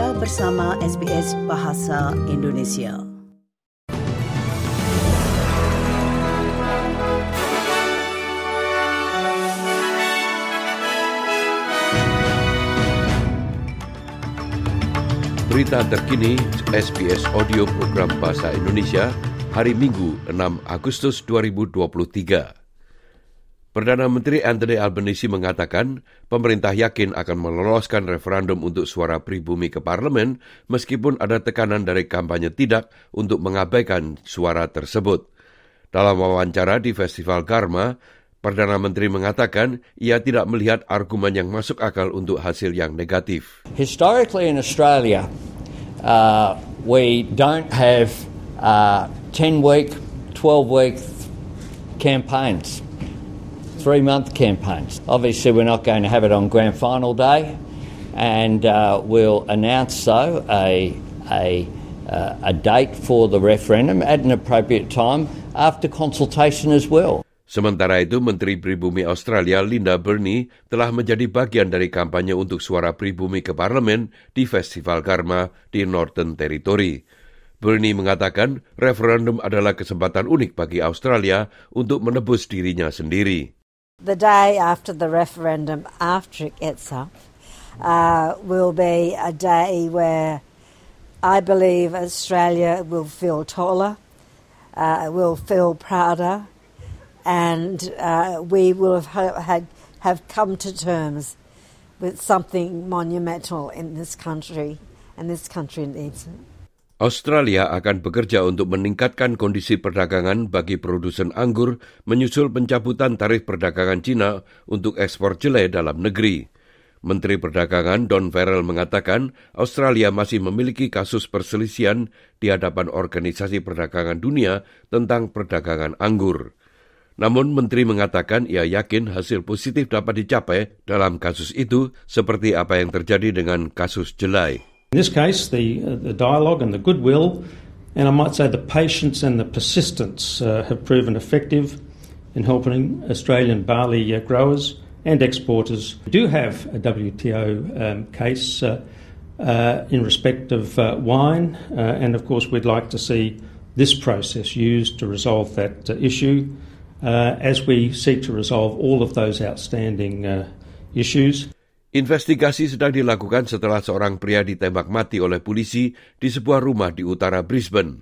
Anda bersama SBS Bahasa Indonesia. Berita terkini SBS Audio Program Bahasa Indonesia hari Minggu 6 Agustus 2023. Perdana Menteri Anthony Albanese mengatakan pemerintah yakin akan meloloskan referendum untuk suara pribumi ke parlemen meskipun ada tekanan dari kampanye tidak untuk mengabaikan suara tersebut. Dalam wawancara di Festival Karma, Perdana Menteri mengatakan ia tidak melihat argumen yang masuk akal untuk hasil yang negatif. Historically in Australia, uh, we don't have uh, 10-week, 12-week campaigns. Three month campaigns. Obviously, we're not going to have it on grand final day, and uh, we'll announce a, a, uh, a date for the referendum at an appropriate time after consultation as well. Sementara itu, Menteri Pribumi Australia Linda Burney telah menjadi bagian dari kampanye untuk suara pribumi ke parlemen di Festival Karma di Northern Territory. Bernie mengatakan referendum adalah kesempatan unik bagi Australia untuk menebus dirinya sendiri. The day after the referendum, after it gets up, uh, will be a day where I believe Australia will feel taller, uh, will feel prouder, and uh, we will have, had, have come to terms with something monumental in this country, and this country needs it. Australia akan bekerja untuk meningkatkan kondisi perdagangan bagi produsen anggur menyusul pencabutan tarif perdagangan Cina untuk ekspor jelai dalam negeri. Menteri Perdagangan Don Farrell mengatakan Australia masih memiliki kasus perselisihan di hadapan Organisasi Perdagangan Dunia tentang perdagangan anggur. Namun Menteri mengatakan ia yakin hasil positif dapat dicapai dalam kasus itu seperti apa yang terjadi dengan kasus jelai. In this case, the, uh, the dialogue and the goodwill, and I might say the patience and the persistence uh, have proven effective in helping Australian barley uh, growers and exporters We do have a WTO um, case uh, uh, in respect of uh, wine, and of course, we'd like to see this process used to resolve that issue as we seek to resolve all of those outstanding issues. Investigasi sedang dilakukan setelah seorang pria ditembak mati oleh polisi di sebuah rumah di utara Brisbane.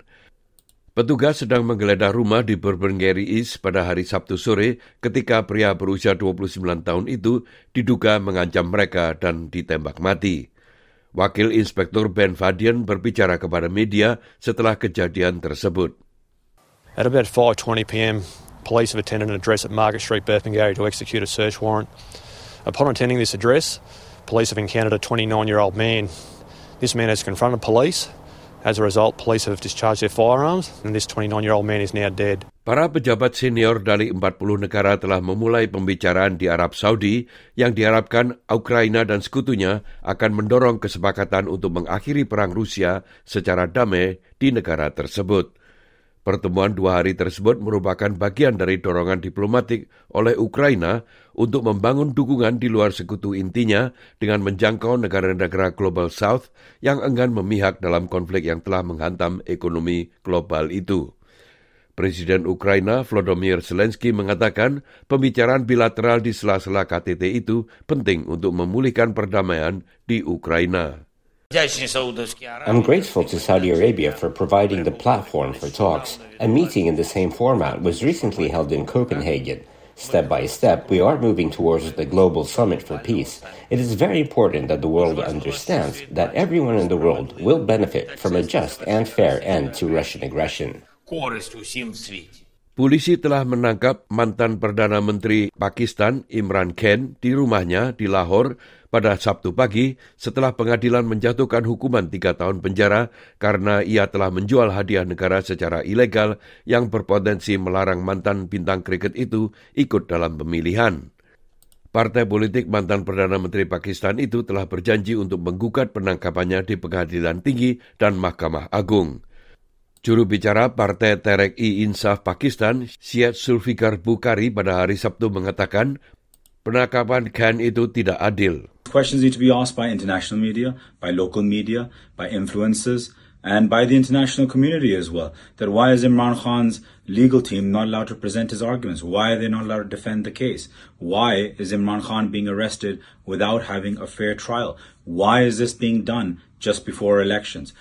Petugas sedang menggeledah rumah di Burberry East pada hari Sabtu sore ketika pria berusia 29 tahun itu diduga mengancam mereka dan ditembak mati. Wakil Inspektur Ben Fadian berbicara kepada media setelah kejadian tersebut. At about 5.20 p.m., police have attended an address at Market Street, Burpengary to execute a search warrant. Upon attending this address, police have encountered a 29 year old man. This man has confronted police. As a result, police have discharged their firearms, and this 29 year old man is now dead. Para pejabat senior dari 40 negara telah memulai pembicaraan di Arab Saudi yang diharapkan Ukraina dan sekutunya akan mendorong kesepakatan untuk mengakhiri perang Rusia secara damai di negara tersebut. Pertemuan dua hari tersebut merupakan bagian dari dorongan diplomatik oleh Ukraina untuk membangun dukungan di luar sekutu intinya dengan menjangkau negara-negara Global South yang enggan memihak dalam konflik yang telah menghantam ekonomi global itu. Presiden Ukraina Volodymyr Zelensky mengatakan pembicaraan bilateral di sela-sela KTT itu penting untuk memulihkan perdamaian di Ukraina. I'm grateful to Saudi Arabia for providing the platform for talks. A meeting in the same format was recently held in Copenhagen. Step by step, we are moving towards the global summit for peace. It is very important that the world understands that everyone in the world will benefit from a just and fair end to Russian aggression. Polisi telah menangkap mantan Perdana Menteri Pakistan Imran Khan di rumahnya di Lahore pada Sabtu pagi setelah pengadilan menjatuhkan hukuman tiga tahun penjara karena ia telah menjual hadiah negara secara ilegal yang berpotensi melarang mantan bintang kriket itu ikut dalam pemilihan. Partai politik mantan Perdana Menteri Pakistan itu telah berjanji untuk menggugat penangkapannya di Pengadilan Tinggi dan Mahkamah Agung. Juru bicara Partai Tehreek-i-Insaf Pakistan, Syed Sulfikar Bukhari pada hari Sabtu mengatakan penangkapan Khan itu tidak adil. Questions need to be asked by international media, by local media, by influencers, and by the international community as well. That why is Imran Khan's legal team not allowed to present his arguments? Why are they not allowed to defend the case? Why is Imran Khan being arrested without having a fair trial? Why is this being done just before elections?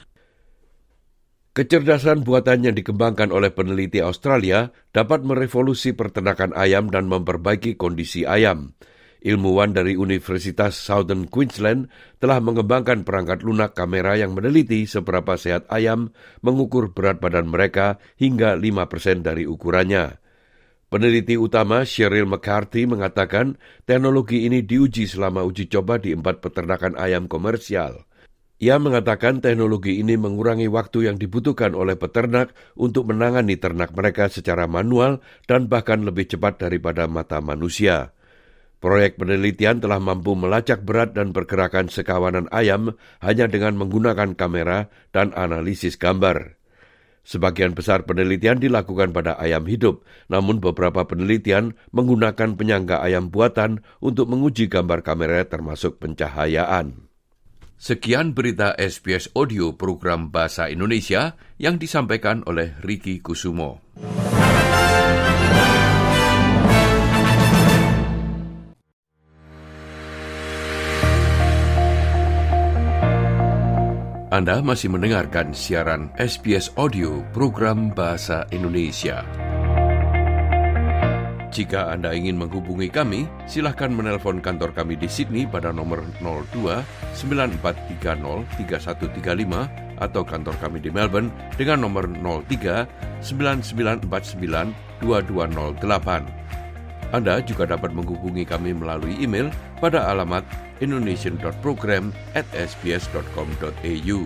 Kecerdasan buatan yang dikembangkan oleh peneliti Australia dapat merevolusi peternakan ayam dan memperbaiki kondisi ayam. Ilmuwan dari Universitas Southern Queensland telah mengembangkan perangkat lunak kamera yang meneliti seberapa sehat ayam mengukur berat badan mereka hingga 5% dari ukurannya. Peneliti utama Cheryl McCarthy mengatakan teknologi ini diuji selama uji coba di empat peternakan ayam komersial. Ia mengatakan teknologi ini mengurangi waktu yang dibutuhkan oleh peternak untuk menangani ternak mereka secara manual dan bahkan lebih cepat daripada mata manusia. Proyek penelitian telah mampu melacak berat dan pergerakan sekawanan ayam hanya dengan menggunakan kamera dan analisis gambar. Sebagian besar penelitian dilakukan pada ayam hidup, namun beberapa penelitian menggunakan penyangga ayam buatan untuk menguji gambar kamera termasuk pencahayaan. Sekian berita SBS Audio program Bahasa Indonesia yang disampaikan oleh Riki Kusumo. Anda masih mendengarkan siaran SBS Audio program Bahasa Indonesia. Jika Anda ingin menghubungi kami, silahkan menelpon kantor kami di Sydney pada nomor 02 9430 3135 atau kantor kami di Melbourne dengan nomor 03 9949 2208. Anda juga dapat menghubungi kami melalui email pada alamat indonesian.program at sbs.com.au.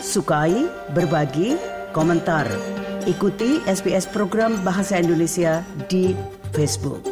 Sukai, berbagi, komentar. Ikuti SBS program Bahasa Indonesia di Facebook.